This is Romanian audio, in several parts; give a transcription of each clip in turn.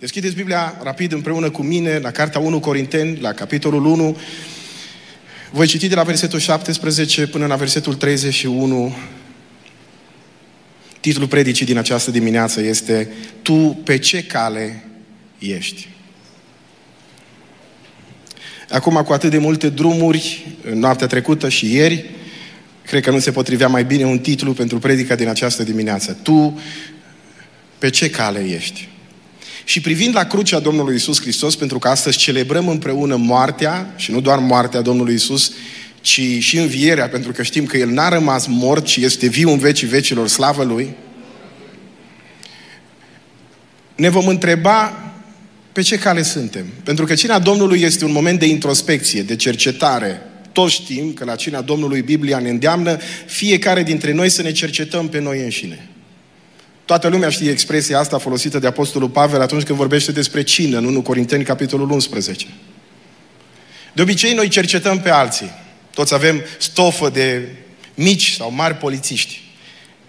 Deschideți Biblia rapid împreună cu mine la Cartea 1 Corinteni, la capitolul 1. Voi citi de la versetul 17 până la versetul 31. Titlul predicii din această dimineață este Tu pe ce cale ești? Acum, cu atât de multe drumuri, noaptea trecută și ieri, cred că nu se potrivea mai bine un titlu pentru predica din această dimineață. Tu pe ce cale ești? Și privind la crucea Domnului Isus Hristos, pentru că astăzi celebrăm împreună moartea, și nu doar moartea Domnului Isus, ci și învierea, pentru că știm că El n-a rămas mort, ci este viu în vecii vecilor, slavă Lui, ne vom întreba pe ce cale suntem. Pentru că cina Domnului este un moment de introspecție, de cercetare. Toți știm că la cina Domnului Biblia ne îndeamnă fiecare dintre noi să ne cercetăm pe noi înșine. Toată lumea știe expresia asta folosită de Apostolul Pavel atunci când vorbește despre cină, în 1 Corinteni, capitolul 11. De obicei, noi cercetăm pe alții. Toți avem stofă de mici sau mari polițiști.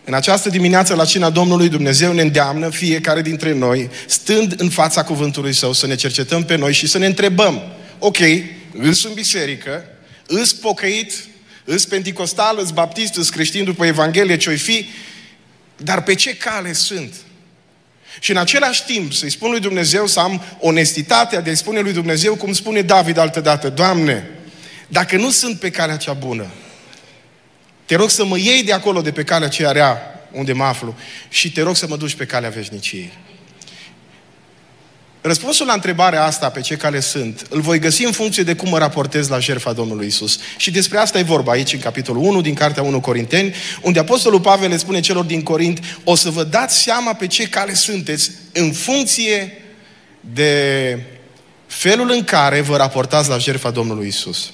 În această dimineață, la cina Domnului Dumnezeu ne îndeamnă fiecare dintre noi, stând în fața cuvântului Său, să ne cercetăm pe noi și să ne întrebăm, ok, îs în biserică, îs pocăit, îs penticostal, îs baptist, îs creștin după Evanghelie, ce-oi fi, dar pe ce cale sunt? Și în același timp să-i spun lui Dumnezeu să am onestitatea de a-i spune lui Dumnezeu, cum spune David altădată, Doamne, dacă nu sunt pe calea cea bună, te rog să mă iei de acolo, de pe calea aceea rea, unde mă aflu, și te rog să mă duci pe calea veșniciei. Răspunsul la întrebarea asta, pe ce cale sunt, îl voi găsi în funcție de cum mă raportez la jertfa Domnului Isus. Și despre asta e vorba aici, în capitolul 1 din Cartea 1 Corinteni, unde Apostolul Pavel le spune celor din Corint, o să vă dați seama pe ce cale sunteți în funcție de felul în care vă raportați la jertfa Domnului Isus.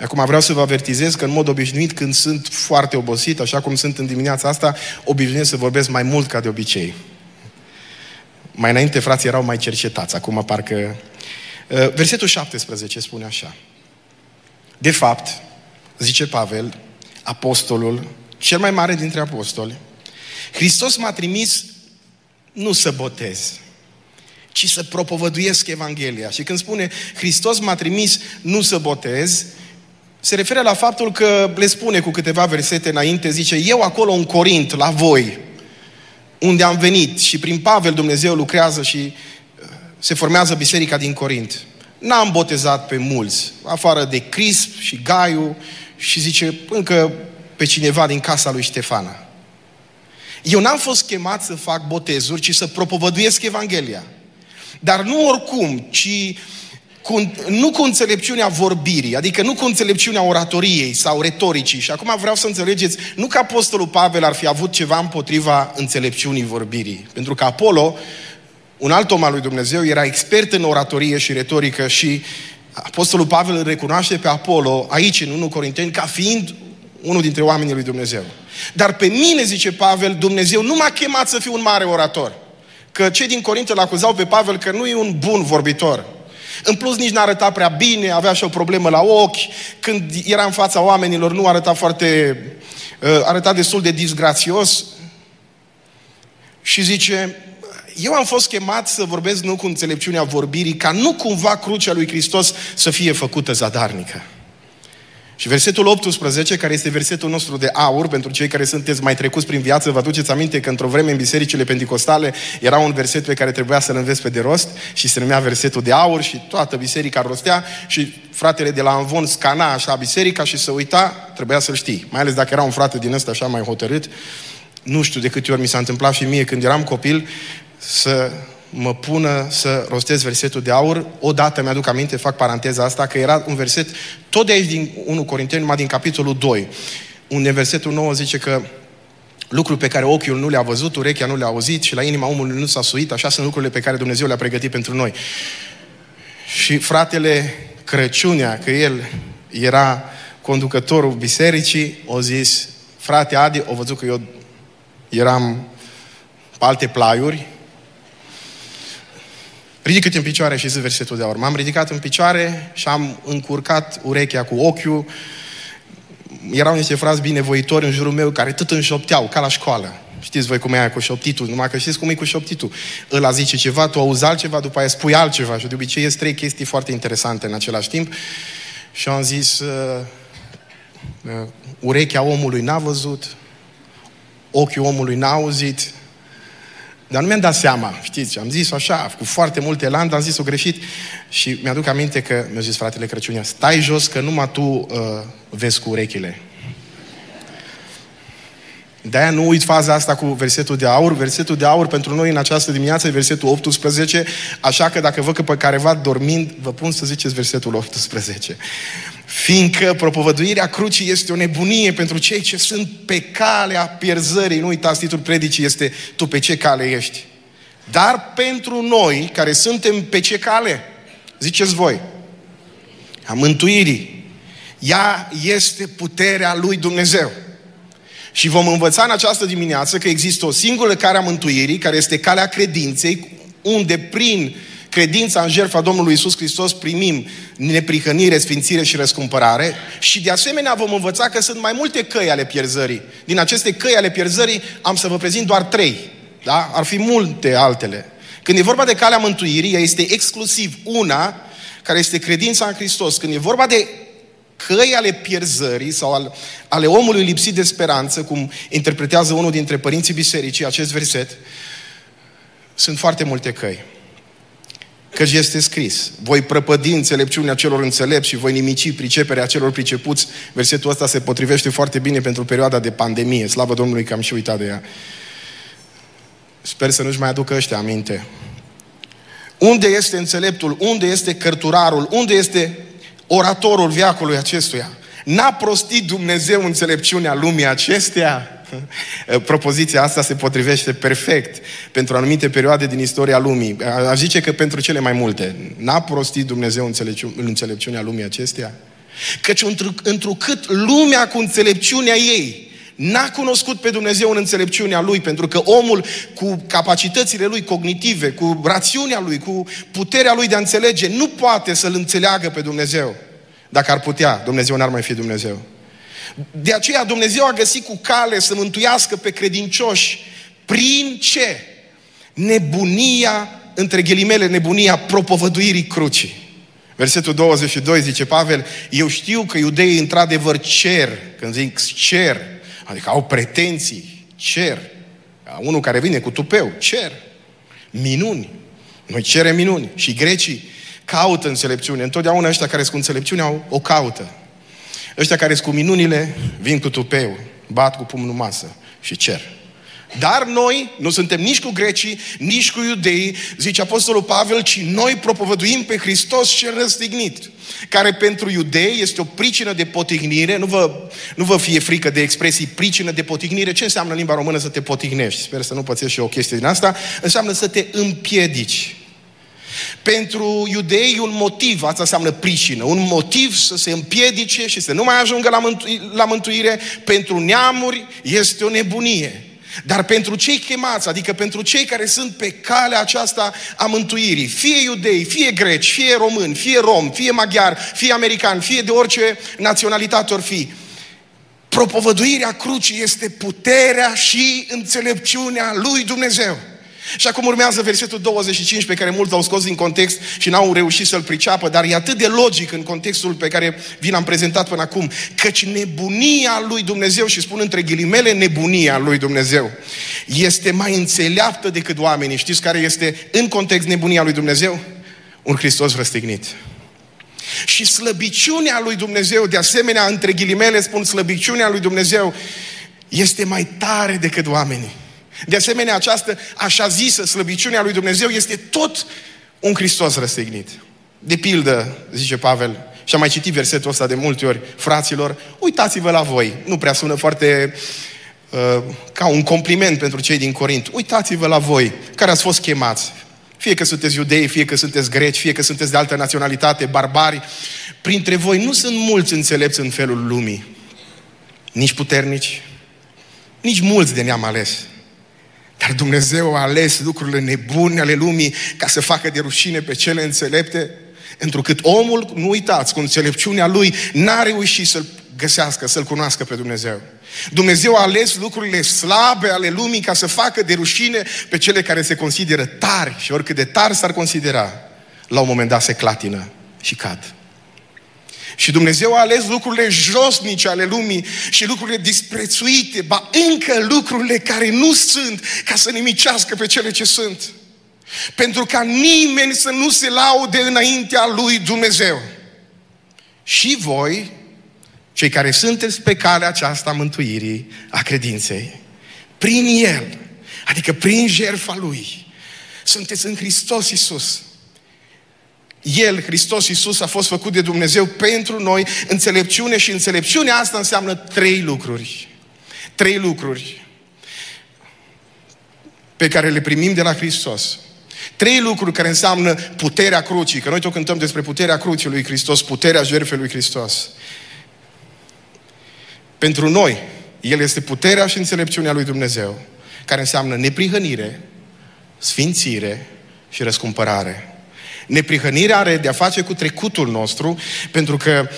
Acum vreau să vă avertizez că în mod obișnuit când sunt foarte obosit, așa cum sunt în dimineața asta, obișnuiesc să vorbesc mai mult ca de obicei. Mai înainte frații erau mai cercetați, acum parcă... Uh, versetul 17 spune așa. De fapt, zice Pavel, apostolul, cel mai mare dintre apostoli, Hristos m-a trimis nu să botez, ci să propovăduiesc Evanghelia. Și când spune Hristos m-a trimis nu să botez, se referă la faptul că le spune cu câteva versete înainte, zice, eu acolo în Corint, la voi, unde am venit și prin Pavel Dumnezeu lucrează și uh, se formează biserica din Corint. N-am botezat pe mulți, afară de Crisp și Gaiu și zice încă pe cineva din casa lui Ștefana. Eu n-am fost chemat să fac botezuri, ci să propovăduiesc Evanghelia. Dar nu oricum, ci cu, nu cu înțelepciunea vorbirii, adică nu cu înțelepciunea oratoriei sau retoricii. Și acum vreau să înțelegeți, nu că Apostolul Pavel ar fi avut ceva împotriva înțelepciunii vorbirii. Pentru că Apollo, un alt om al lui Dumnezeu, era expert în oratorie și retorică și Apostolul Pavel îl recunoaște pe Apollo aici, în 1 Corinteni, ca fiind unul dintre oamenii lui Dumnezeu. Dar pe mine, zice Pavel, Dumnezeu nu m-a chemat să fiu un mare orator. Că cei din Corint îl acuzau pe Pavel că nu e un bun vorbitor. În plus nici n-arăta prea bine, avea și o problemă la ochi. Când era în fața oamenilor nu arăta foarte... Uh, arăta destul de disgrațios. Și zice, eu am fost chemat să vorbesc nu cu înțelepciunea vorbirii, ca nu cumva crucea lui Hristos să fie făcută zadarnică. Și versetul 18, care este versetul nostru de aur, pentru cei care sunteți mai trecuți prin viață, vă aduceți aminte că într-o vreme în bisericile pentecostale era un verset pe care trebuia să-l înveți pe de rost și se numea versetul de aur și toată biserica rostea și fratele de la Anvon scana așa biserica și să uita, trebuia să-l știi. Mai ales dacă era un frate din ăsta așa mai hotărât, nu știu de câte ori mi s-a întâmplat și mie când eram copil, să mă pună să rostez versetul de aur. Odată mi-aduc aminte, fac paranteza asta, că era un verset tot de aici din 1 Corinteni, numai din capitolul 2, unde în versetul 9 zice că lucruri pe care ochiul nu le-a văzut, urechea nu le-a auzit și la inima omului nu s-a suit, așa sunt lucrurile pe care Dumnezeu le-a pregătit pentru noi. Și fratele Crăciunea, că el era conducătorul bisericii, o zis, frate Adi, o văzut că eu eram pe alte plaiuri, Ridică-te în picioare și zi versetul de aur. M-am ridicat în picioare și am încurcat urechea cu ochiul. Erau niște frați binevoitori în jurul meu care tot înșopteau, ca la școală. Știți voi cum e aia cu șoptitul, numai că știți cum e cu șoptitul. Ăla zice ceva, tu auzi altceva, după aia spui altceva. Și de obicei ies trei chestii foarte interesante în același timp. Și am zis, uh, uh, urechea omului n-a văzut, ochiul omului n-a auzit, dar nu mi-am dat seama, știți, am zis așa, cu foarte multe elan, dar am zis-o greșit și mi-aduc aminte că mi-a zis fratele Crăciunia, stai jos că numai tu uh, vezi cu urechile. De-aia nu uit faza asta cu versetul de aur. Versetul de aur pentru noi în această dimineață e versetul 18, așa că dacă văd că pe careva dormind, vă pun să ziceți versetul 18. Fiindcă propovăduirea crucii este o nebunie pentru cei ce sunt pe calea pierzării. Nu uitați, titlul predicii este Tu pe ce cale ești? Dar pentru noi care suntem pe ce cale? Ziceți voi. A mântuirii. Ea este puterea lui Dumnezeu. Și vom învăța în această dimineață că există o singură care a mântuirii, care este calea credinței, unde prin credința în jertfa Domnului Isus Hristos primim neprihănire, sfințire și răscumpărare și de asemenea vom învăța că sunt mai multe căi ale pierzării. Din aceste căi ale pierzării am să vă prezint doar trei. Da? Ar fi multe altele. Când e vorba de calea mântuirii, ea este exclusiv una care este credința în Hristos. Când e vorba de căi ale pierzării sau al, ale omului lipsit de speranță, cum interpretează unul dintre părinții bisericii acest verset, sunt foarte multe căi. Căci este scris, voi prăpădi înțelepciunea celor înțelepți și voi nimici priceperea celor pricepuți. Versetul ăsta se potrivește foarte bine pentru perioada de pandemie. Slavă Domnului că am și uitat de ea. Sper să nu-și mai aducă ăștia aminte. Unde este înțeleptul? Unde este cărturarul? Unde este oratorul viacului acestuia. N-a prostit Dumnezeu înțelepciunea lumii acestea? Propoziția asta se potrivește perfect pentru anumite perioade din istoria lumii. Aș zice că pentru cele mai multe. N-a prostit Dumnezeu înțelepciunea lumii acestea? Căci întrucât lumea cu înțelepciunea ei n-a cunoscut pe Dumnezeu în înțelepciunea lui, pentru că omul cu capacitățile lui cognitive, cu rațiunea lui, cu puterea lui de a înțelege, nu poate să-L înțeleagă pe Dumnezeu. Dacă ar putea, Dumnezeu n-ar mai fi Dumnezeu. De aceea Dumnezeu a găsit cu cale să mântuiască pe credincioși. Prin ce? Nebunia, între ghilimele, nebunia propovăduirii crucii. Versetul 22 zice Pavel, eu știu că iudeii într-adevăr cer, când zic cer, Adică au pretenții, cer. Unul care vine cu tupeu, cer. Minuni. Noi cerem minuni. Și grecii caută înțelepciune. Întotdeauna ăștia care sunt cu înțelepciune o caută. Ăștia care sunt cu minunile vin cu tupeu, bat cu pumnul masă și cer. Dar noi nu suntem nici cu grecii, nici cu iudeii, zice Apostolul Pavel, ci noi propovăduim pe Hristos cel răstignit, care pentru iudei este o pricină de potignire, nu vă, nu vă fie frică de expresii pricină de potignire, ce înseamnă în limba română să te potignești? Sper să nu pățești și o chestie din asta. Înseamnă să te împiedici. Pentru iudei un motiv, asta înseamnă pricină, un motiv să se împiedice și să nu mai ajungă la, mântu- la mântuire. Pentru neamuri este o nebunie. Dar pentru cei chemați, adică pentru cei care sunt pe calea aceasta a mântuirii, fie iudei, fie greci, fie români, fie rom, fie maghiar, fie american, fie de orice naționalitate or fi, propovăduirea crucii este puterea și înțelepciunea lui Dumnezeu. Și acum urmează versetul 25 pe care mulți l-au scos din context și n-au reușit să-l priceapă, dar e atât de logic în contextul pe care vi l-am prezentat până acum, căci nebunia lui Dumnezeu, și spun între ghilimele nebunia lui Dumnezeu, este mai înțeleaptă decât oamenii. Știți care este în context nebunia lui Dumnezeu? Un Hristos răstignit. Și slăbiciunea lui Dumnezeu, de asemenea, între ghilimele spun slăbiciunea lui Dumnezeu, este mai tare decât oamenii. De asemenea, această așa zisă slăbiciune a lui Dumnezeu este tot un Hristos răstignit. De pildă, zice Pavel, și am mai citit versetul ăsta de multe ori, fraților, uitați-vă la voi. Nu prea sună foarte uh, ca un compliment pentru cei din Corint. Uitați-vă la voi, care ați fost chemați. Fie că sunteți iudei, fie că sunteți greci, fie că sunteți de altă naționalitate, barbari. Printre voi nu sunt mulți înțelepți în felul lumii. Nici puternici, nici mulți de neam ales. Dar Dumnezeu a ales lucrurile nebune ale lumii ca să facă de rușine pe cele înțelepte, întrucât omul, nu uitați, cu înțelepciunea lui, n-a reușit să-l găsească, să-L cunoască pe Dumnezeu. Dumnezeu a ales lucrurile slabe ale lumii ca să facă de rușine pe cele care se consideră tari și oricât de tari s-ar considera, la un moment dat se clatină și cad. Și Dumnezeu a ales lucrurile josnice ale lumii și lucrurile disprețuite, ba încă lucrurile care nu sunt, ca să nimicească pe cele ce sunt. Pentru ca nimeni să nu se laude înaintea lui Dumnezeu. Și voi, cei care sunteți pe calea aceasta a mântuirii, a credinței, prin El, adică prin jertfa Lui, sunteți în Hristos Iisus. El, Hristos Iisus, a fost făcut de Dumnezeu pentru noi înțelepciune și înțelepciunea asta înseamnă trei lucruri. Trei lucruri pe care le primim de la Hristos. Trei lucruri care înseamnă puterea crucii, că noi tot cântăm despre puterea crucii lui Hristos, puterea jertfei lui Hristos. Pentru noi, El este puterea și înțelepciunea lui Dumnezeu, care înseamnă neprihănire, sfințire și răscumpărare. Neprihănirea are de-a face cu trecutul nostru, pentru că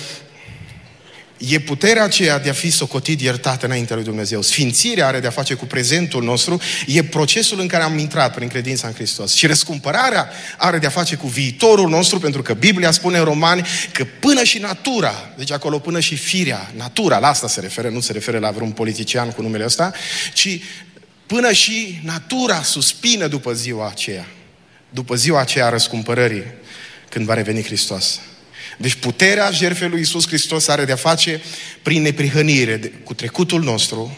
e puterea aceea de a fi socotit iertat înaintea lui Dumnezeu. Sfințirea are de a face cu prezentul nostru, e procesul în care am intrat prin credința în Hristos. Și răscumpărarea are de a face cu viitorul nostru, pentru că Biblia spune în Romani că până și natura, deci acolo până și firea, natura, la asta se referă, nu se referă la vreun politician cu numele ăsta, ci până și natura suspină după ziua aceea după ziua aceea a răscumpărării, când va reveni Hristos. Deci puterea jertfei lui Iisus Hristos are de-a face prin neprihănire cu trecutul nostru,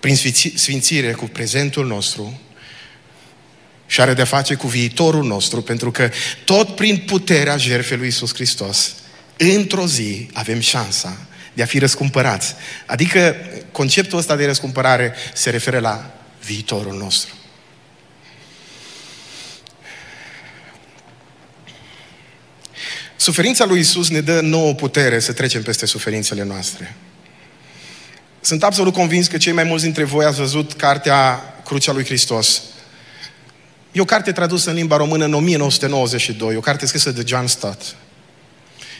prin sfințire cu prezentul nostru și are de-a face cu viitorul nostru, pentru că tot prin puterea jertfei lui Iisus Hristos, într-o zi avem șansa de a fi răscumpărați. Adică conceptul ăsta de răscumpărare se referă la viitorul nostru. Suferința lui Isus ne dă nouă putere să trecem peste suferințele noastre. Sunt absolut convins că cei mai mulți dintre voi ați văzut cartea Crucea lui Hristos. E o carte tradusă în limba română în 1992, o carte scrisă de John Stott.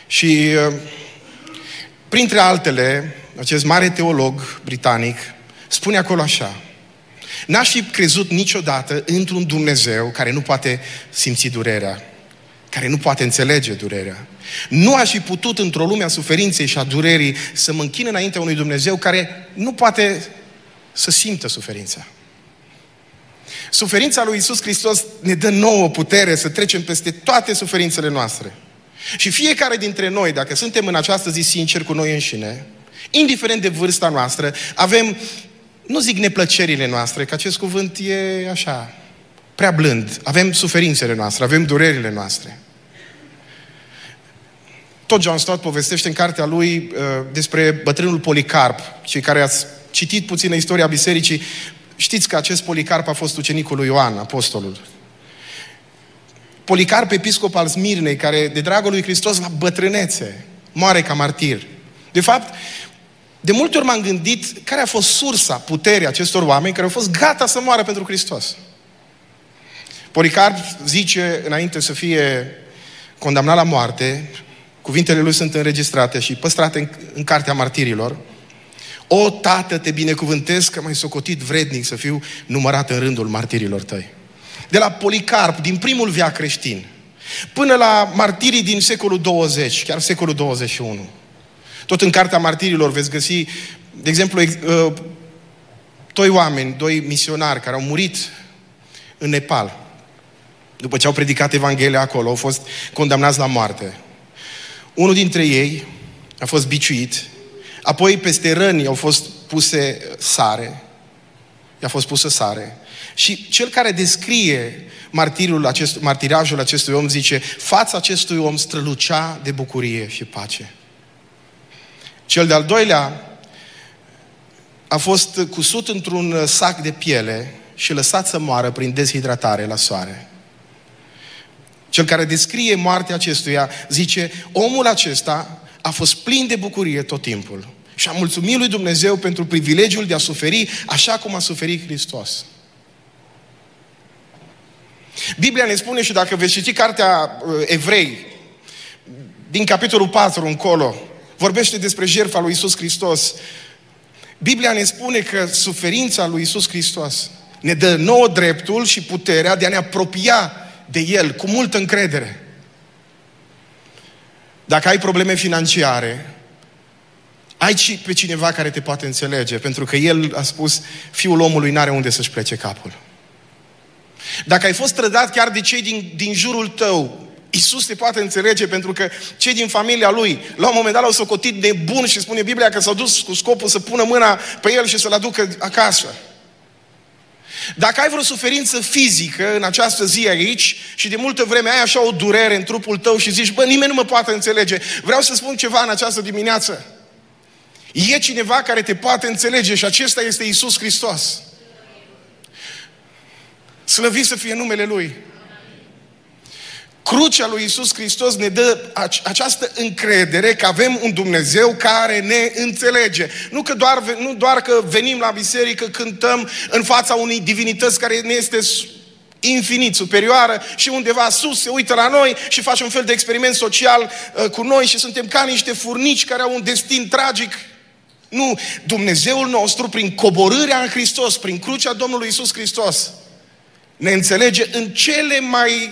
Și uh, printre altele, acest mare teolog britanic spune acolo așa, N-aș fi crezut niciodată într-un Dumnezeu care nu poate simți durerea care nu poate înțelege durerea. Nu aș fi putut într-o lume a suferinței și a durerii să mă închin înaintea unui Dumnezeu care nu poate să simtă suferința. Suferința lui Isus Hristos ne dă nouă putere să trecem peste toate suferințele noastre. Și fiecare dintre noi, dacă suntem în această zi sinceri cu noi înșine, indiferent de vârsta noastră, avem, nu zic neplăcerile noastre, că acest cuvânt e așa, prea blând. Avem suferințele noastre, avem durerile noastre. Tot John Stott povestește în cartea lui uh, despre bătrânul Policarp. Cei care ați citit puțin istoria bisericii, știți că acest Policarp a fost ucenicul lui Ioan, apostolul. Policarp, episcop al Smirnei, care de dragul lui Hristos la bătrânețe moare ca martir. De fapt, de multe ori m-am gândit care a fost sursa puterii acestor oameni care au fost gata să moară pentru Hristos. Policarp zice, înainte să fie condamnat la moarte, cuvintele lui sunt înregistrate și păstrate în, în cartea martirilor, o, Tată, te binecuvântez că m-ai socotit vrednic să fiu numărat în rândul martirilor tăi. De la Policarp, din primul viac creștin, până la martirii din secolul 20, chiar secolul 21. Tot în cartea martirilor veți găsi, de exemplu, uh, doi oameni, doi misionari care au murit în Nepal. După ce au predicat Evanghelia acolo, au fost condamnați la moarte. Unul dintre ei a fost biciuit, apoi peste răni au fost puse sare, i-a fost pusă sare. Și cel care descrie martirul acest, martirajul acestui om zice, fața acestui om strălucea de bucurie și pace. Cel de-al doilea a fost cusut într-un sac de piele și lăsat să moară prin deshidratare la soare. Cel care descrie moartea acestuia zice, omul acesta a fost plin de bucurie tot timpul. Și a mulțumit lui Dumnezeu pentru privilegiul de a suferi așa cum a suferit Hristos. Biblia ne spune și dacă veți citi cartea uh, Evrei, din capitolul 4 încolo, vorbește despre jertfa lui Isus Hristos. Biblia ne spune că suferința lui Isus Hristos ne dă nouă dreptul și puterea de a ne apropia de El cu multă încredere. Dacă ai probleme financiare, ai și pe cineva care te poate înțelege, pentru că El a spus, fiul omului n-are unde să-și plece capul. Dacă ai fost trădat chiar de cei din, din jurul tău, Isus te poate înțelege pentru că cei din familia lui, la un moment dat l-au socotit de bun și spune Biblia că s-au dus cu scopul să pună mâna pe el și să-l aducă acasă. Dacă ai vreo suferință fizică în această zi aici și de multă vreme ai așa o durere în trupul tău și zici, bă, nimeni nu mă poate înțelege, vreau să spun ceva în această dimineață. E cineva care te poate înțelege și acesta este Isus Hristos. Slăvit să fie numele Lui. Crucea lui Isus Hristos ne dă această încredere că avem un Dumnezeu care ne înțelege. Nu, că doar, nu doar că venim la biserică, cântăm în fața unei divinități care ne este infinit superioară și undeva sus se uită la noi și face un fel de experiment social uh, cu noi și suntem ca niște furnici care au un destin tragic. Nu, Dumnezeul nostru, prin coborârea în Hristos, prin crucea Domnului Isus Hristos, ne înțelege în cele mai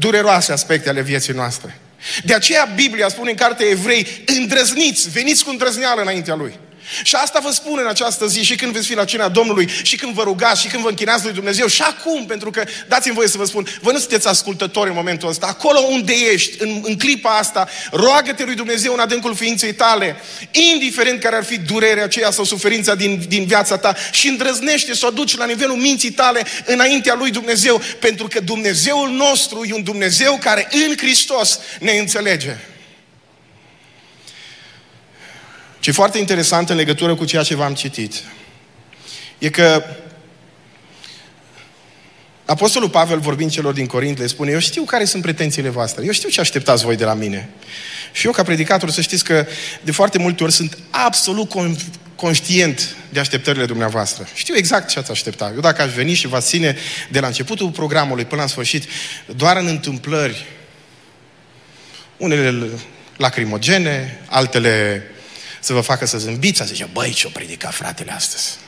dureroase aspecte ale vieții noastre. De aceea Biblia spune în cartea Evrei, îndrăzniți, veniți cu îndrăzneală înaintea Lui. Și asta vă spun în această zi și când veți fi la cina Domnului și când vă rugați și când vă închinați lui Dumnezeu și acum, pentru că dați-mi voie să vă spun, vă nu sunteți ascultători în momentul ăsta, acolo unde ești, în, în clipa asta, roagă-te lui Dumnezeu în adâncul ființei tale, indiferent care ar fi durerea aceea sau suferința din, din viața ta și îndrăznește să o duci la nivelul minții tale înaintea lui Dumnezeu, pentru că Dumnezeul nostru e un Dumnezeu care în Hristos ne înțelege. Ce foarte interesant în legătură cu ceea ce v-am citit e că Apostolul Pavel, vorbind celor din Corint, le spune, eu știu care sunt pretențiile voastre, eu știu ce așteptați voi de la mine. Și eu, ca predicator, să știți că de foarte multe ori sunt absolut conștient de așteptările dumneavoastră. Știu exact ce ați aștepta. Eu dacă aș veni și vă ține de la începutul programului până la sfârșit, doar în întâmplări, unele lacrimogene, altele să vă facă să zâmbiți, să zice, băi, ce-o predica fratele astăzi.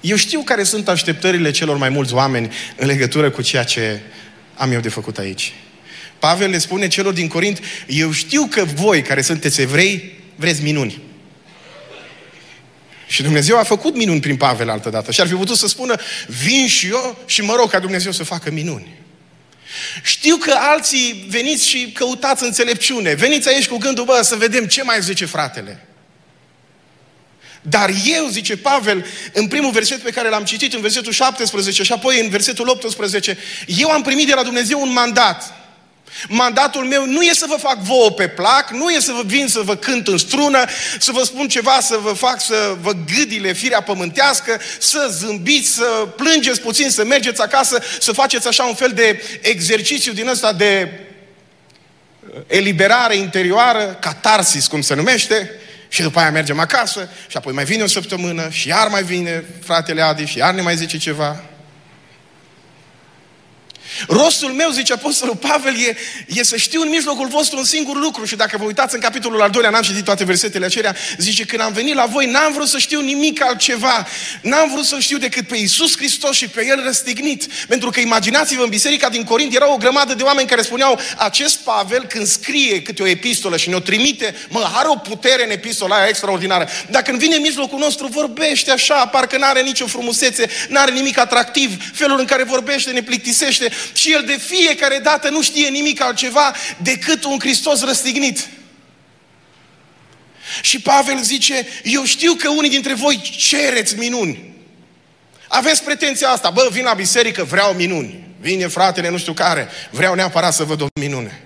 Eu știu care sunt așteptările celor mai mulți oameni în legătură cu ceea ce am eu de făcut aici. Pavel le spune celor din Corint, eu știu că voi care sunteți evrei vreți minuni. Și Dumnezeu a făcut minuni prin Pavel altă dată. Și ar fi putut să spună, vin și eu și mă rog ca Dumnezeu să facă minuni. Știu că alții veniți și căutați înțelepciune. Veniți aici cu gândul, bă, să vedem ce mai zice fratele. Dar eu, zice Pavel, în primul verset pe care l-am citit, în versetul 17 și apoi în versetul 18, eu am primit de la Dumnezeu un mandat. Mandatul meu nu e să vă fac vouă pe plac, nu e să vă vin să vă cânt în strună, să vă spun ceva, să vă fac să vă gâdile firea pământească, să zâmbiți, să plângeți puțin, să mergeți acasă, să faceți așa un fel de exercițiu din ăsta de uh, eliberare interioară, catarsis, cum se numește, și după aia mergem acasă și apoi mai vine o săptămână și iar mai vine fratele Adi și iar ne mai zice ceva. Rostul meu, zice Apostolul Pavel, e, e să știu în mijlocul vostru un singur lucru. Și dacă vă uitați în capitolul al doilea, n-am citit toate versetele acelea, zice, când am venit la voi, n-am vrut să știu nimic altceva. N-am vrut să știu decât pe Iisus Hristos și pe El răstignit. Pentru că imaginați-vă, în biserica din Corint era o grămadă de oameni care spuneau, acest Pavel, când scrie câte o epistolă și ne-o trimite, mă, are o putere în epistola aia extraordinară. Dacă când vine în mijlocul nostru, vorbește așa, parcă n-are nicio frumusețe, n-are nimic atractiv, felul în care vorbește ne plictisește și el de fiecare dată nu știe nimic altceva decât un Hristos răstignit. Și Pavel zice, eu știu că unii dintre voi cereți minuni. Aveți pretenția asta, bă, vin la biserică, vreau minuni. Vine fratele nu știu care, vreau neapărat să văd o minune.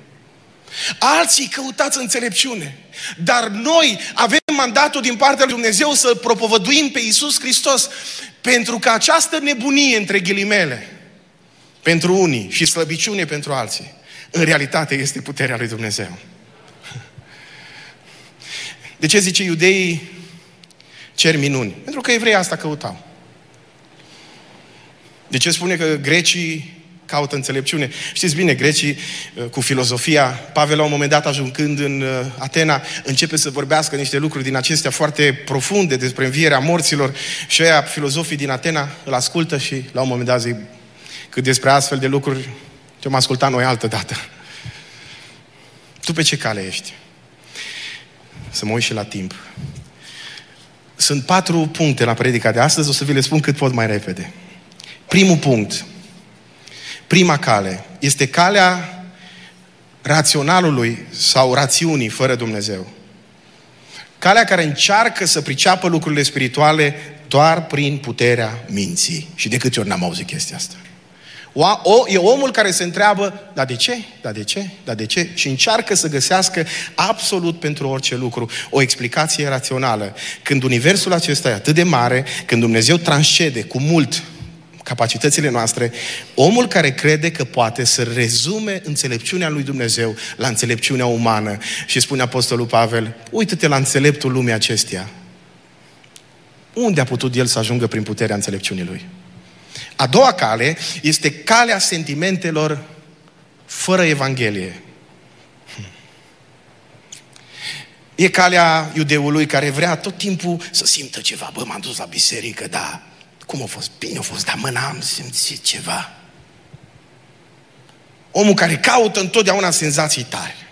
Alții căutați înțelepciune. Dar noi avem mandatul din partea lui Dumnezeu să propovăduim pe Iisus Hristos pentru că această nebunie între ghilimele pentru unii și slăbiciune pentru alții, în realitate este puterea lui Dumnezeu. De ce zice iudeii cer minuni? Pentru că evreii asta căutau. De ce spune că grecii caută înțelepciune. Știți bine, grecii uh, cu filozofia, Pavel la un moment dat ajungând în uh, Atena, începe să vorbească niște lucruri din acestea foarte profunde despre învierea morților și aia filozofii din Atena îl ascultă și la un moment dat zic că despre astfel de lucruri te-am ascultat noi altă dată. Tu pe ce cale ești? Să mă uit și la timp. Sunt patru puncte la predica de astăzi, o să vi le spun cât pot mai repede. Primul punct, prima cale, este calea raționalului sau rațiunii fără Dumnezeu. Calea care încearcă să priceapă lucrurile spirituale doar prin puterea minții. Și de câte ori n-am auzit chestia asta? O, o, e omul care se întreabă, dar de ce? Dar de ce? Dar de ce? Și încearcă să găsească absolut pentru orice lucru o explicație rațională. Când universul acesta e atât de mare, când Dumnezeu transcede cu mult capacitățile noastre, omul care crede că poate să rezume înțelepciunea lui Dumnezeu la înțelepciunea umană. Și spune Apostolul Pavel, uită-te la înțeleptul lumii acesteia. Unde a putut el să ajungă prin puterea înțelepciunii lui? A doua cale este calea sentimentelor fără Evanghelie. E calea iudeului care vrea tot timpul să simtă ceva. Bă, m-am dus la biserică, da. Cum a fost? Bine a fost, dar mă, n-am simțit ceva. Omul care caută întotdeauna senzații tari.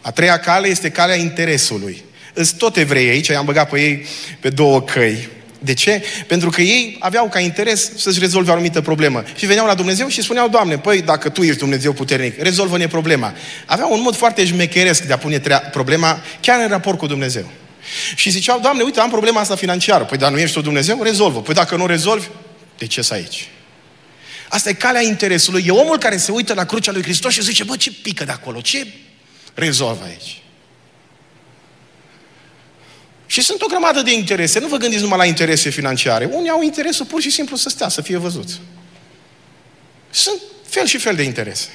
A treia cale este calea interesului. Îs tot evrei aici, i-am băgat pe ei pe două căi. De ce? Pentru că ei aveau ca interes să-și rezolve o anumită problemă. Și veneau la Dumnezeu și spuneau, Doamne, păi dacă Tu ești Dumnezeu puternic, rezolvă-ne problema. Aveau un mod foarte jmecheresc de a pune problema chiar în raport cu Dumnezeu. Și ziceau, Doamne, uite, am problema asta financiară. Păi, dar nu ești tu Dumnezeu? Rezolvă. Păi dacă nu rezolvi, de ce să aici? Asta e calea interesului. E omul care se uită la crucea lui Hristos și zice, bă, ce pică de acolo? Ce rezolvă aici? Și sunt o grămadă de interese. Nu vă gândiți numai la interese financiare. Unii au interesul pur și simplu să stea, să fie văzuți. Sunt fel și fel de interese.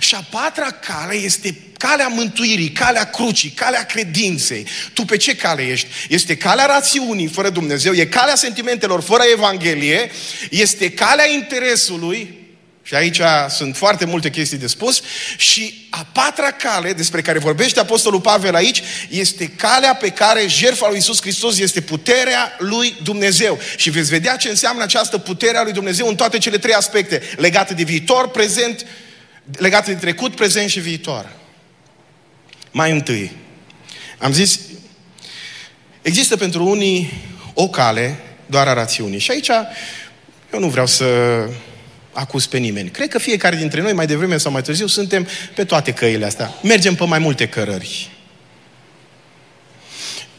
Și a patra cale este calea mântuirii, calea crucii, calea credinței. Tu pe ce cale ești? Este calea rațiunii fără Dumnezeu, e calea sentimentelor fără Evanghelie, este calea interesului, și aici sunt foarte multe chestii de spus. Și a patra cale despre care vorbește Apostolul Pavel aici este calea pe care jertfa lui Isus Hristos este puterea lui Dumnezeu. Și veți vedea ce înseamnă această putere a lui Dumnezeu în toate cele trei aspecte legate de viitor, prezent, legate de trecut, prezent și viitor. Mai întâi, am zis, există pentru unii o cale doar a rațiunii. Și aici eu nu vreau să acuz pe nimeni. Cred că fiecare dintre noi, mai devreme sau mai târziu, suntem pe toate căile astea. Mergem pe mai multe cărări.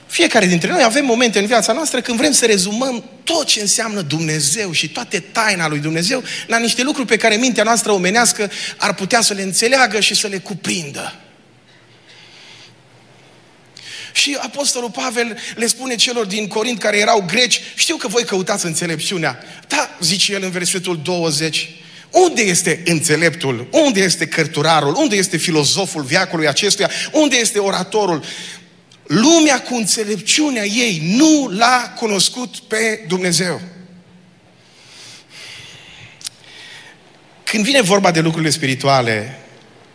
Fiecare dintre noi avem momente în viața noastră când vrem să rezumăm tot ce înseamnă Dumnezeu și toate taina lui Dumnezeu la niște lucruri pe care mintea noastră omenească ar putea să le înțeleagă și să le cuprindă. Și Apostolul Pavel le spune celor din Corint care erau greci, știu că voi căutați înțelepciunea. Da, zice el în versetul 20, unde este înțeleptul? Unde este cărturarul? Unde este filozoful viacului acestuia? Unde este oratorul? Lumea cu înțelepciunea ei nu l-a cunoscut pe Dumnezeu. Când vine vorba de lucrurile spirituale,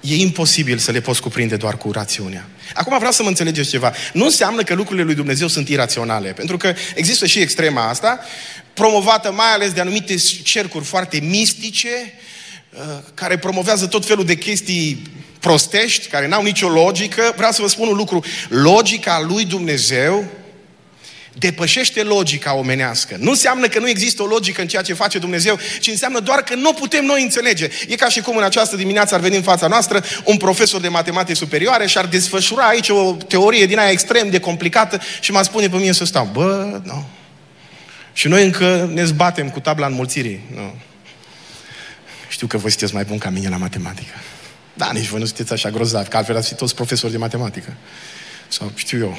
e imposibil să le poți cuprinde doar cu rațiunea. Acum vreau să mă înțelegeți ceva. Nu înseamnă că lucrurile lui Dumnezeu sunt iraționale, pentru că există și extrema asta, promovată mai ales de anumite cercuri foarte mistice, uh, care promovează tot felul de chestii prostești, care n-au nicio logică. Vreau să vă spun un lucru. Logica lui Dumnezeu depășește logica omenească. Nu înseamnă că nu există o logică în ceea ce face Dumnezeu, ci înseamnă doar că nu putem noi înțelege. E ca și cum în această dimineață ar veni în fața noastră un profesor de matematici superioare și ar desfășura aici o teorie din aia extrem de complicată și m-ar spune pe mine să stau. Bă, nu. Și noi încă ne zbatem cu tabla înmulțirii. Nu. Știu că voi sunteți mai buni ca mine la matematică. Da, nici voi nu sunteți așa grozavi, că altfel ați fi toți profesori de matematică. Sau știu eu.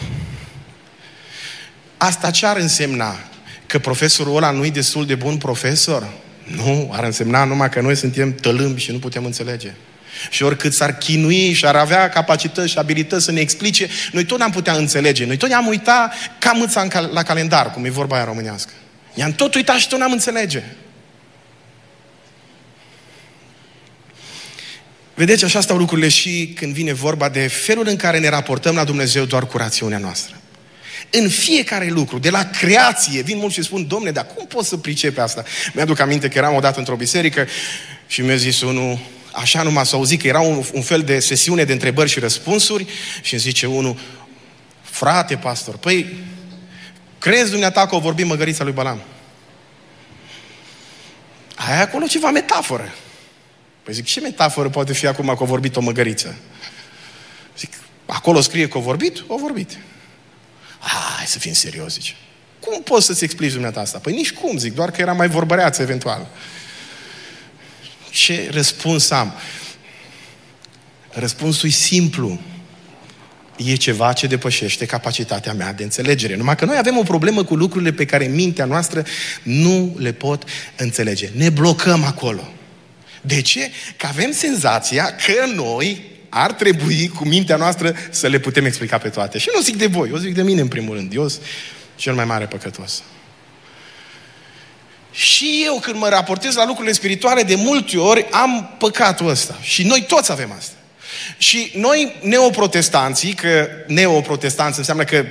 Asta ce ar însemna? Că profesorul ăla nu e destul de bun profesor? Nu, ar însemna numai că noi suntem tălâmbi și nu putem înțelege. Și oricât s-ar chinui și ar avea capacități și abilități să ne explice, noi tot n-am putea înțelege. Noi tot ne-am uitat ca mâța cal- la calendar, cum e vorba aia românească. Ne-am tot uitat și tot n-am înțelege. Vedeți, așa stau lucrurile și când vine vorba de felul în care ne raportăm la Dumnezeu doar cu rațiunea noastră. În fiecare lucru, de la creație, vin mulți și spun, domne, dar cum pot să pricepe asta? Mi-aduc aminte că eram odată într-o biserică și mi-a zis unul, așa numai s-a auzit că era un, un fel de sesiune de întrebări și răspunsuri și îmi zice unul, frate pastor, păi, crezi dumneata că o vorbi măgărița lui Balam? Ai acolo ceva metaforă. Păi zic, ce metaforă poate fi acum că a vorbit o măgăriță? Zic, acolo scrie că a vorbit? O vorbit. Hai să fim serios, zice. Cum poți să-ți explici dumneata asta? Păi nici cum, zic, doar că era mai vorbăreață eventual. Ce răspuns am? Răspunsul e simplu. E ceva ce depășește capacitatea mea de înțelegere. Numai că noi avem o problemă cu lucrurile pe care mintea noastră nu le pot înțelege. Ne blocăm acolo. De ce? Că avem senzația că noi ar trebui cu mintea noastră să le putem explica pe toate. Și nu zic de voi, eu zic de mine în primul rând. Eu sunt cel mai mare păcătos. Și eu când mă raportez la lucrurile spirituale, de multe ori am păcatul ăsta. Și noi toți avem asta. Și noi, neoprotestanții, că neoprotestanți înseamnă că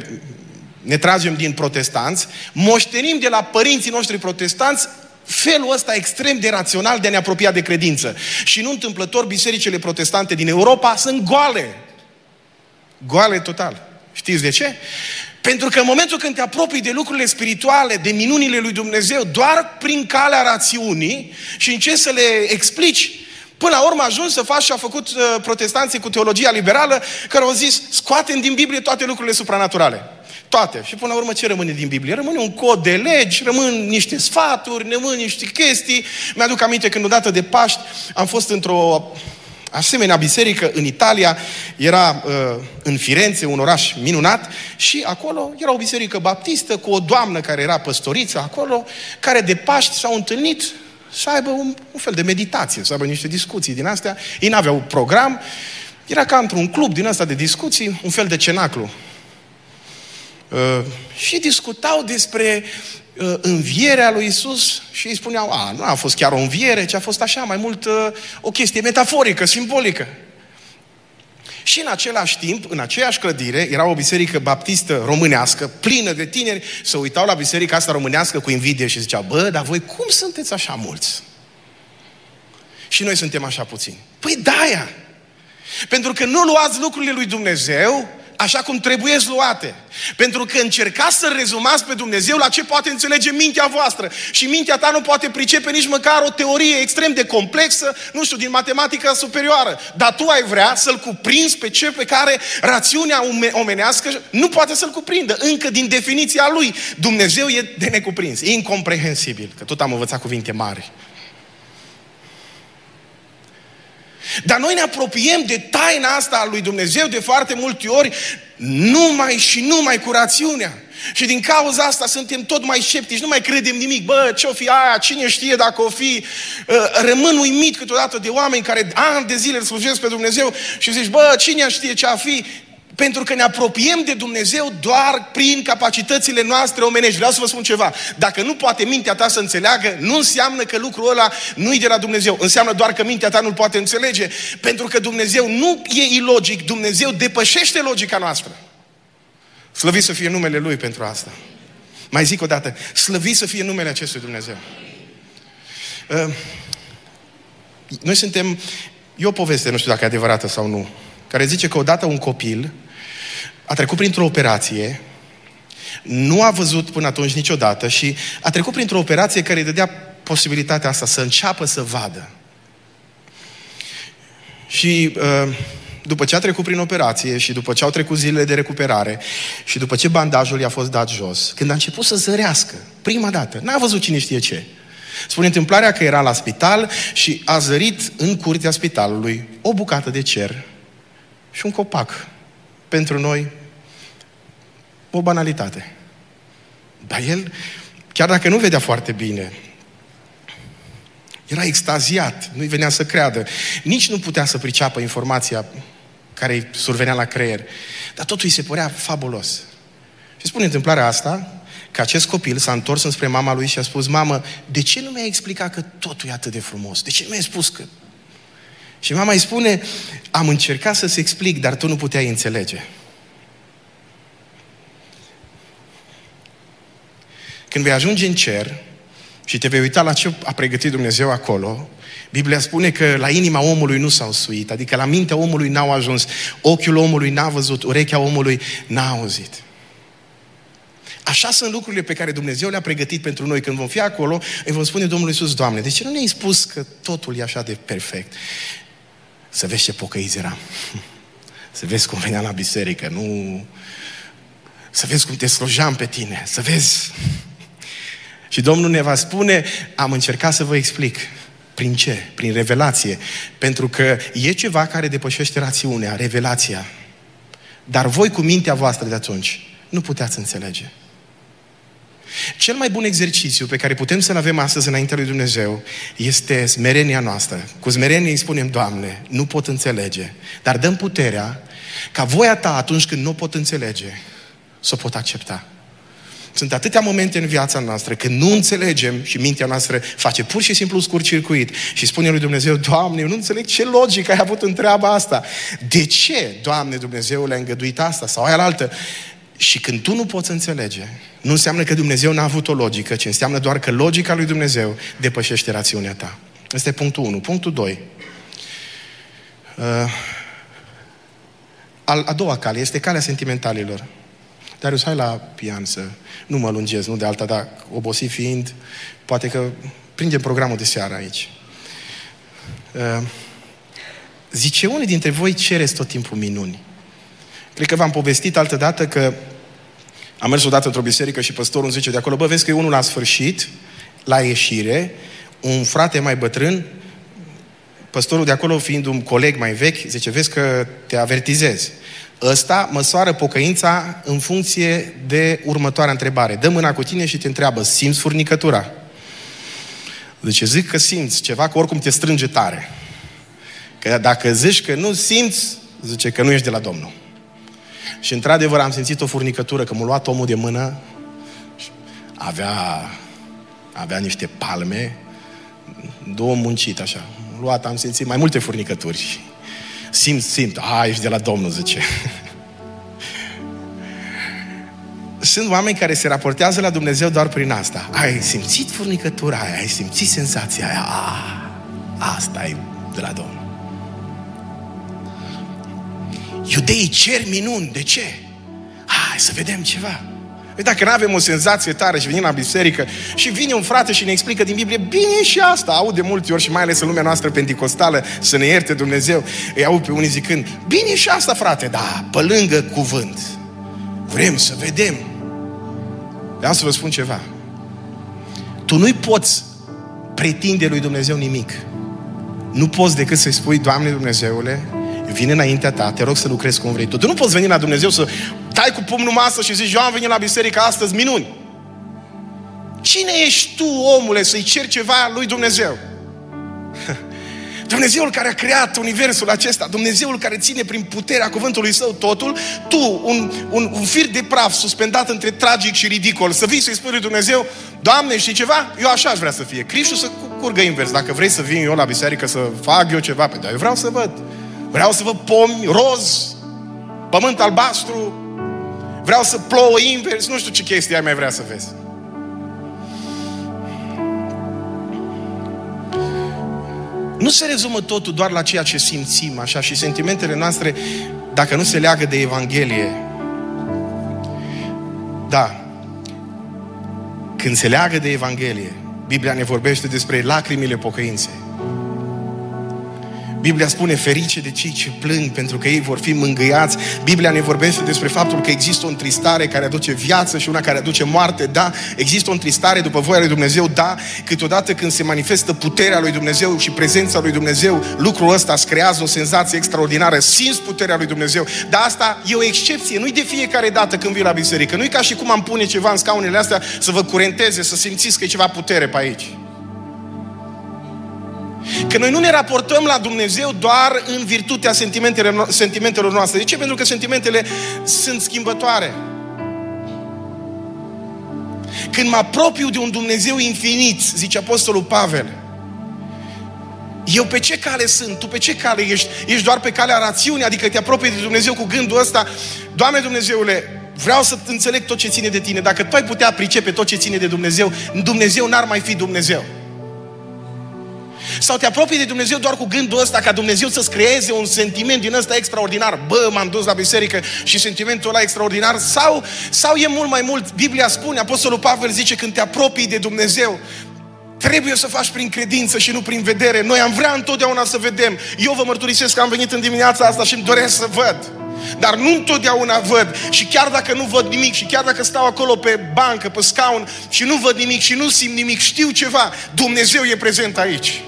ne tragem din protestanți, moștenim de la părinții noștri protestanți felul ăsta extrem de rațional de a ne apropia de credință. Și nu întâmplător, bisericile protestante din Europa sunt goale. Goale total. Știți de ce? Pentru că în momentul când te apropii de lucrurile spirituale, de minunile lui Dumnezeu, doar prin calea rațiunii și încerci să le explici, Până la urmă ajuns să faci și a făcut uh, protestanții cu teologia liberală, care au zis, scoatem din Biblie toate lucrurile supranaturale. Toate. Și până la urmă ce rămâne din Biblie? Rămâne un cod de legi, rămân niște sfaturi, rămân niște chestii. Mi-aduc aminte când odată de Paști am fost într-o asemenea biserică în Italia, era uh, în Firenze, un oraș minunat, și acolo era o biserică baptistă cu o doamnă care era păstoriță acolo, care de Paști s-au întâlnit să aibă un, un fel de meditație, să aibă niște discuții din astea. Ei n-aveau program, era ca într-un club din asta de discuții, un fel de cenaclu. Uh, și discutau despre uh, învierea lui Isus și îi spuneau, a, nu a fost chiar o înviere, ci a fost așa, mai mult uh, o chestie metaforică, simbolică. Și în același timp, în aceeași clădire, era o biserică baptistă românească, plină de tineri, să uitau la biserica asta românească cu invidie și ziceau, bă, dar voi cum sunteți așa mulți? Și noi suntem așa puțini. Păi da, Pentru că nu luați lucrurile lui Dumnezeu așa cum trebuie luate. Pentru că încercați să rezumați pe Dumnezeu la ce poate înțelege mintea voastră. Și mintea ta nu poate pricepe nici măcar o teorie extrem de complexă, nu știu, din matematica superioară. Dar tu ai vrea să-l cuprinzi pe ce pe care rațiunea omenească nu poate să-l cuprindă. Încă din definiția lui. Dumnezeu e de necuprins, e incomprehensibil. Că tot am învățat cuvinte mari. Dar noi ne apropiem de taina asta a lui Dumnezeu de foarte multe ori numai și numai cu rațiunea. Și din cauza asta suntem tot mai sceptici, nu mai credem nimic. Bă, ce-o fi aia, cine știe dacă o fi. Uh, rămân uimit câteodată de oameni care ani de zile îl slujesc pe Dumnezeu și zici, bă, cine știe ce a fi. Pentru că ne apropiem de Dumnezeu doar prin capacitățile noastre omenești. Vreau să vă spun ceva. Dacă nu poate mintea ta să înțeleagă, nu înseamnă că lucrul ăla nu e de la Dumnezeu. Înseamnă doar că mintea ta nu-l poate înțelege. Pentru că Dumnezeu nu e ilogic. Dumnezeu depășește logica noastră. Slăvit să fie numele Lui pentru asta. Mai zic o dată. Slăvit să fie numele acestui Dumnezeu. Uh, noi suntem... E o poveste, nu știu dacă e adevărată sau nu, care zice că odată un copil a trecut printr-o operație, nu a văzut până atunci niciodată și a trecut printr-o operație care îi dădea posibilitatea asta să înceapă să vadă. Și uh, după ce a trecut prin operație și după ce au trecut zilele de recuperare și după ce bandajul i-a fost dat jos, când a început să zărească, prima dată, n-a văzut cine știe ce. Spune întâmplarea că era la spital și a zărit în curtea spitalului o bucată de cer și un copac pentru noi o banalitate. Dar el, chiar dacă nu vedea foarte bine, era extaziat, nu-i venea să creadă. Nici nu putea să priceapă informația care îi survenea la creier. Dar totul îi se părea fabulos. Și spune întâmplarea asta, că acest copil s-a întors înspre mama lui și a spus, mamă, de ce nu mi-ai explicat că totul e atât de frumos? De ce nu mi-ai spus că... Și mama îi spune, am încercat să-ți explic, dar tu nu puteai înțelege. Când vei ajunge în cer și te vei uita la ce a pregătit Dumnezeu acolo, Biblia spune că la inima omului nu s-au suit, adică la mintea omului n-au ajuns, ochiul omului n-a văzut, urechea omului n-a auzit. Așa sunt lucrurile pe care Dumnezeu le-a pregătit pentru noi. Când vom fi acolo, îi vom spune Domnului Iisus, Doamne, de ce nu ne-ai spus că totul e așa de perfect? Să vezi ce pocăiți eram. Să vezi cum veneam la biserică, nu... Să vezi cum te slujam pe tine, să vezi... Și Domnul ne va spune, am încercat să vă explic. Prin ce? Prin revelație. Pentru că e ceva care depășește rațiunea, revelația. Dar voi cu mintea voastră de atunci nu puteați înțelege. Cel mai bun exercițiu pe care putem să-l avem astăzi înaintea lui Dumnezeu este smerenia noastră. Cu smerenie îi spunem, Doamne, nu pot înțelege, dar dăm puterea ca voia Ta atunci când nu pot înțelege, să o pot accepta. Sunt atâtea momente în viața noastră când nu înțelegem și mintea noastră face pur și simplu scurt circuit și spune lui Dumnezeu, Doamne, eu nu înțeleg ce logică ai avut în treaba asta. De ce, Doamne, Dumnezeu le-a îngăduit asta sau aia altă? Și când tu nu poți înțelege, nu înseamnă că Dumnezeu n-a avut o logică, ci înseamnă doar că logica lui Dumnezeu depășește rațiunea ta. Asta e punctul 1. Punctul 2. Uh, a doua cale este calea sentimentalilor. Darius, hai la pian să nu mă lungez, nu de alta, dar obosit fiind, poate că prindem programul de seară aici. Uh, zice, unii dintre voi cereți tot timpul minuni. Cred că v-am povestit altă dată că am mers odată într-o biserică și păstorul îmi zice de acolo, bă, vezi că e unul la sfârșit, la ieșire, un frate mai bătrân, păstorul de acolo fiind un coleg mai vechi, zice, vezi că te avertizezi. Ăsta măsoară pocăința în funcție de următoarea întrebare. Dă mâna cu tine și te întreabă, simți furnicătura? Zice, zic că simți ceva, că oricum te strânge tare. Că dacă zici că nu simți, zice că nu ești de la Domnul. Și într-adevăr am simțit o furnicătură, că m-a luat omul de mână, avea, avea niște palme, două muncit așa. M-a luat, am simțit mai multe furnicături. Simt, simt, a, ești de la Domnul, zice. Sunt oameni care se raportează la Dumnezeu doar prin asta. Ai simțit furnicătura aia, ai simțit senzația aia. A, asta e de la Domnul. Iudeii cer minuni. De ce? Hai să vedem ceva. Păi dacă nu avem o senzație tare și venim la biserică și vine un frate și ne explică din Biblie, bine și asta, aud de multe ori și mai ales în lumea noastră pentecostală, să ne ierte Dumnezeu, îi aud pe unii zicând, bine și asta frate, da, pe lângă cuvânt. Vrem să vedem. Vreau să vă spun ceva. Tu nu-i poți pretinde lui Dumnezeu nimic. Nu poți decât să-i spui, Doamne Dumnezeule, vine înaintea ta, te rog să lucrezi cum vrei tu. Tu nu poți veni la Dumnezeu să dai cu pumnul masă și zici, eu am venit la biserică astăzi, minuni. Cine ești tu, omule, să-i ceri ceva lui Dumnezeu? Dumnezeul care a creat universul acesta, Dumnezeul care ține prin puterea cuvântului său totul, tu, un, un, un fir de praf suspendat între tragic și ridicol, să vii să-i spui lui Dumnezeu, Doamne, știi ceva? Eu așa aș vrea să fie. Crișul să curgă invers. Dacă vrei să vin eu la biserică să fac eu ceva, pe dar eu vreau să văd. Vreau să văd pomi roz, pământ albastru, vreau să plouă invers, nu știu ce chestii ai mai vrea să vezi. Nu se rezumă totul doar la ceea ce simțim așa și sentimentele noastre, dacă nu se leagă de Evanghelie. Da. Când se leagă de Evanghelie, Biblia ne vorbește despre lacrimile pocăinței. Biblia spune ferice de cei ce plâng pentru că ei vor fi mângâiați. Biblia ne vorbește despre faptul că există o întristare care aduce viață și una care aduce moarte. Da, există o întristare după voia lui Dumnezeu. Da, câteodată când se manifestă puterea lui Dumnezeu și prezența lui Dumnezeu, lucrul ăsta îți creează o senzație extraordinară. Simți puterea lui Dumnezeu. Dar asta e o excepție. Nu-i de fiecare dată când vii la biserică. Nu-i ca și cum am pune ceva în scaunele astea să vă curenteze, să simțiți că e ceva putere pe aici. Că noi nu ne raportăm la Dumnezeu doar în virtutea sentimentelor, sentimentelor noastre. De ce? Pentru că sentimentele sunt schimbătoare. Când mă apropiu de un Dumnezeu infinit, zice Apostolul Pavel, Eu pe ce cale sunt? Tu pe ce cale ești? Ești doar pe calea rațiunii, adică te apropii de Dumnezeu cu gândul ăsta. Doamne Dumnezeule, vreau să înțeleg tot ce ține de tine. Dacă tu ai putea pricepe tot ce ține de Dumnezeu, Dumnezeu n-ar mai fi Dumnezeu. Sau te apropii de Dumnezeu doar cu gândul ăsta ca Dumnezeu să-ți creeze un sentiment din ăsta extraordinar. Bă, m-am dus la biserică și sentimentul ăla extraordinar. Sau, sau e mult mai mult. Biblia spune, Apostolul Pavel zice, când te apropii de Dumnezeu, Trebuie să faci prin credință și nu prin vedere. Noi am vrea întotdeauna să vedem. Eu vă mărturisesc că am venit în dimineața asta și îmi doresc să văd. Dar nu întotdeauna văd. Și chiar dacă nu văd nimic, și chiar dacă stau acolo pe bancă, pe scaun și nu văd nimic și nu simt nimic, știu ceva. Dumnezeu e prezent aici.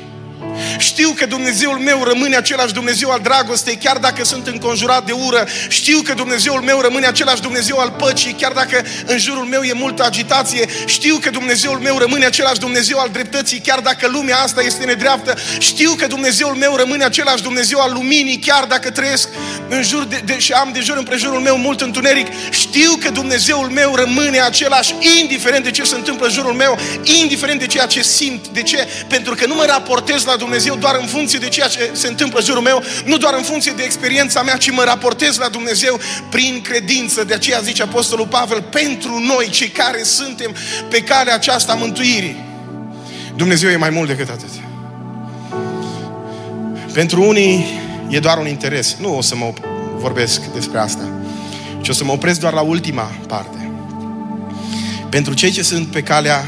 Știu că Dumnezeul meu rămâne același Dumnezeu al dragostei, chiar dacă sunt înconjurat de ură. Știu că Dumnezeul meu rămâne același Dumnezeu al păcii, chiar dacă în jurul meu e multă agitație. Știu că Dumnezeul meu rămâne același Dumnezeu al dreptății, chiar dacă lumea asta este nedreaptă. Știu că Dumnezeul meu rămâne același Dumnezeu al luminii, chiar dacă trăiesc în jur de, de, și am de jur împrejurul meu mult întuneric. Știu că Dumnezeul meu rămâne același, indiferent de ce se întâmplă în jurul meu, indiferent de ceea ce simt. De ce? Pentru că nu mă raportez la Dumnezeu Dumnezeu doar în funcție de ceea ce se întâmplă în jurul meu, nu doar în funcție de experiența mea, ci mă raportez la Dumnezeu prin credință. De aceea zice Apostolul Pavel, pentru noi, cei care suntem pe calea aceasta mântuirii, Dumnezeu e mai mult decât atât. Pentru unii e doar un interes. Nu o să mă vorbesc despre asta, ci o să mă opresc doar la ultima parte. Pentru cei ce sunt pe calea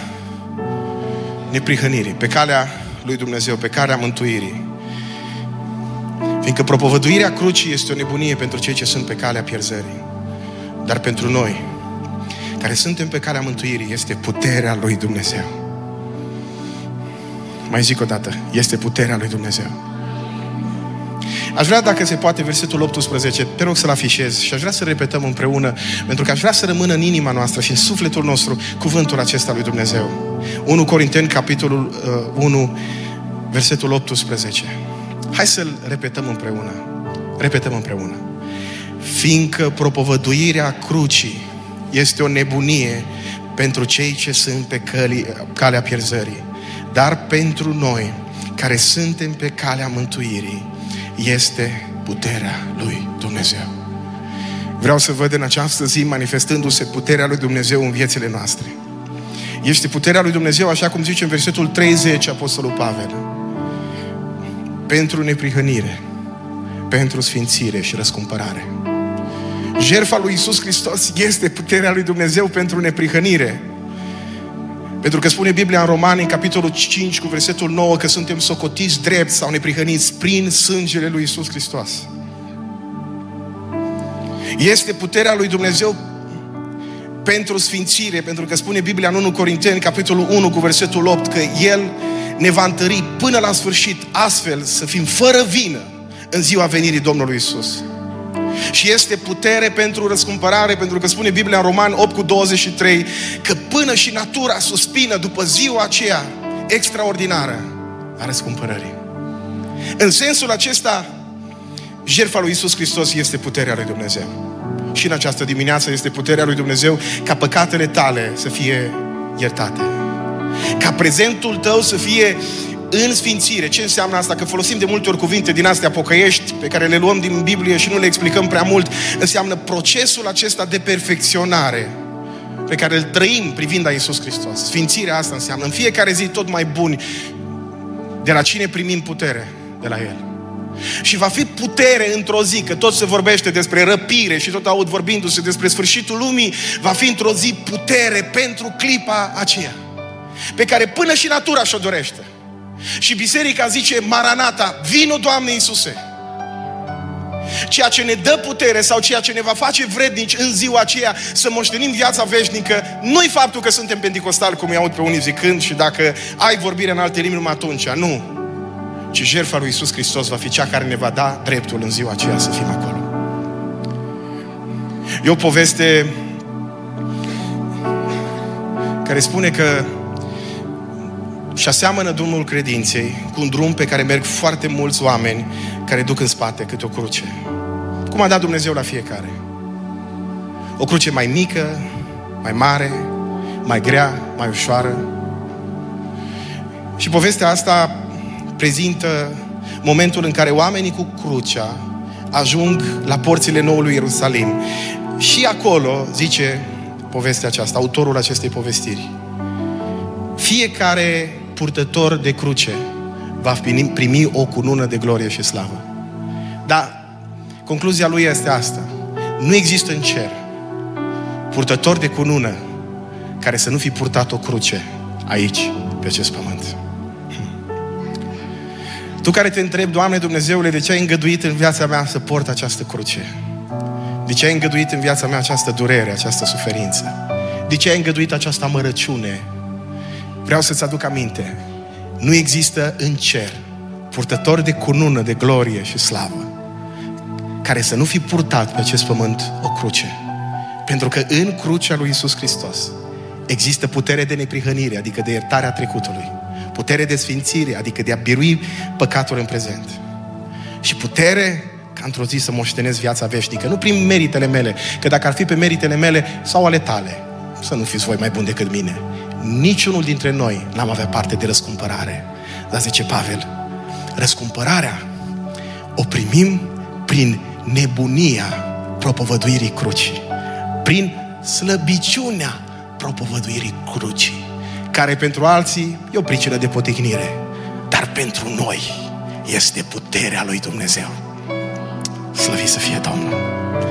neprihănirii, pe calea lui Dumnezeu, pe calea mântuirii. Fiindcă propovăduirea crucii este o nebunie pentru cei ce sunt pe calea pierzării. Dar pentru noi, care suntem pe calea mântuirii, este puterea lui Dumnezeu. Mai zic o dată, este puterea lui Dumnezeu. Aș vrea, dacă se poate, versetul 18, te rog să-l afișez și aș vrea să repetăm împreună, pentru că aș vrea să rămână în inima noastră și în sufletul nostru cuvântul acesta lui Dumnezeu. 1 Corinteni, capitolul uh, 1, versetul 18. Hai să-l repetăm împreună. Repetăm împreună. Fiindcă propovăduirea crucii este o nebunie pentru cei ce sunt pe căli, calea pierzării, dar pentru noi care suntem pe calea mântuirii, este puterea lui Dumnezeu. Vreau să văd în această zi manifestându-se puterea lui Dumnezeu în viețile noastre. Este puterea lui Dumnezeu, așa cum zice în versetul 30 Apostolul Pavel. Pentru neprihănire, pentru sfințire și răscumpărare. Jerfa lui Isus Hristos este puterea lui Dumnezeu pentru neprihănire. Pentru că spune Biblia în Romani, în capitolul 5, cu versetul 9, că suntem socotiți drept sau neprihăniți prin sângele lui Isus Hristos. Este puterea lui Dumnezeu pentru sfințire, pentru că spune Biblia în 1 Corinteni, capitolul 1, cu versetul 8, că El ne va întări până la sfârșit, astfel să fim fără vină în ziua venirii Domnului Isus. Și este putere pentru răscumpărare, pentru că spune Biblia în Roman 8 cu 23 că până și natura suspină după ziua aceea extraordinară a răscumpărării. În sensul acesta, jertfa lui Isus Hristos este puterea lui Dumnezeu. Și în această dimineață este puterea lui Dumnezeu ca păcatele tale să fie iertate. Ca prezentul tău să fie în sfințire. Ce înseamnă asta? Că folosim de multe ori cuvinte din astea pocăiești, pe care le luăm din Biblie și nu le explicăm prea mult. Înseamnă procesul acesta de perfecționare pe care îl trăim privind a Iisus Hristos. Sfințirea asta înseamnă în fiecare zi tot mai buni. De la cine primim putere? De la El. Și va fi putere într-o zi, că tot se vorbește despre răpire și tot aud vorbindu-se despre sfârșitul lumii, va fi într-o zi putere pentru clipa aceea, pe care până și natura și-o dorește. Și biserica zice, Maranata, vino Doamne Iisuse. Ceea ce ne dă putere sau ceea ce ne va face vrednici în ziua aceea să moștenim viața veșnică, nu-i faptul că suntem pentecostali, cum îi aud pe unii zicând, și dacă ai vorbire în alte limbi numai atunci. Nu. Ci jertfa lui Iisus Hristos va fi cea care ne va da dreptul în ziua aceea să fim acolo. E o poveste care spune că și aseamănă drumul credinței cu un drum pe care merg foarte mulți oameni care duc în spate câte o cruce. Cum a dat Dumnezeu la fiecare. O cruce mai mică, mai mare, mai grea, mai ușoară. Și povestea asta prezintă momentul în care oamenii cu crucea ajung la porțile noului Ierusalim. Și acolo, zice povestea aceasta, autorul acestei povestiri, fiecare purtător de cruce va primi o cunună de glorie și slavă. Dar concluzia lui este asta. Nu există în cer purtător de cunună care să nu fi purtat o cruce aici, pe acest pământ. Tu care te întrebi, Doamne Dumnezeule, de ce ai îngăduit în viața mea să port această cruce? De ce ai îngăduit în viața mea această durere, această suferință? De ce ai îngăduit această amărăciune? Vreau să-ți aduc aminte. Nu există în cer purtător de cunună, de glorie și slavă, care să nu fi purtat pe acest pământ o cruce. Pentru că în crucea lui Isus Hristos există putere de neprihănire, adică de iertarea trecutului. Putere de sfințire, adică de a birui păcatul în prezent. Și putere ca într-o zi să moștenesc viața veșnică. Nu prin meritele mele, că dacă ar fi pe meritele mele sau ale tale, să nu fiți voi mai buni decât mine. Niciunul dintre noi n-am avea parte de răscumpărare. Dar zice Pavel, răscumpărarea o primim prin nebunia propovăduirii crucii, prin slăbiciunea propovăduirii crucii, care pentru alții e o pricină de potignire, dar pentru noi este puterea lui Dumnezeu. Slăvit să fie Domnul!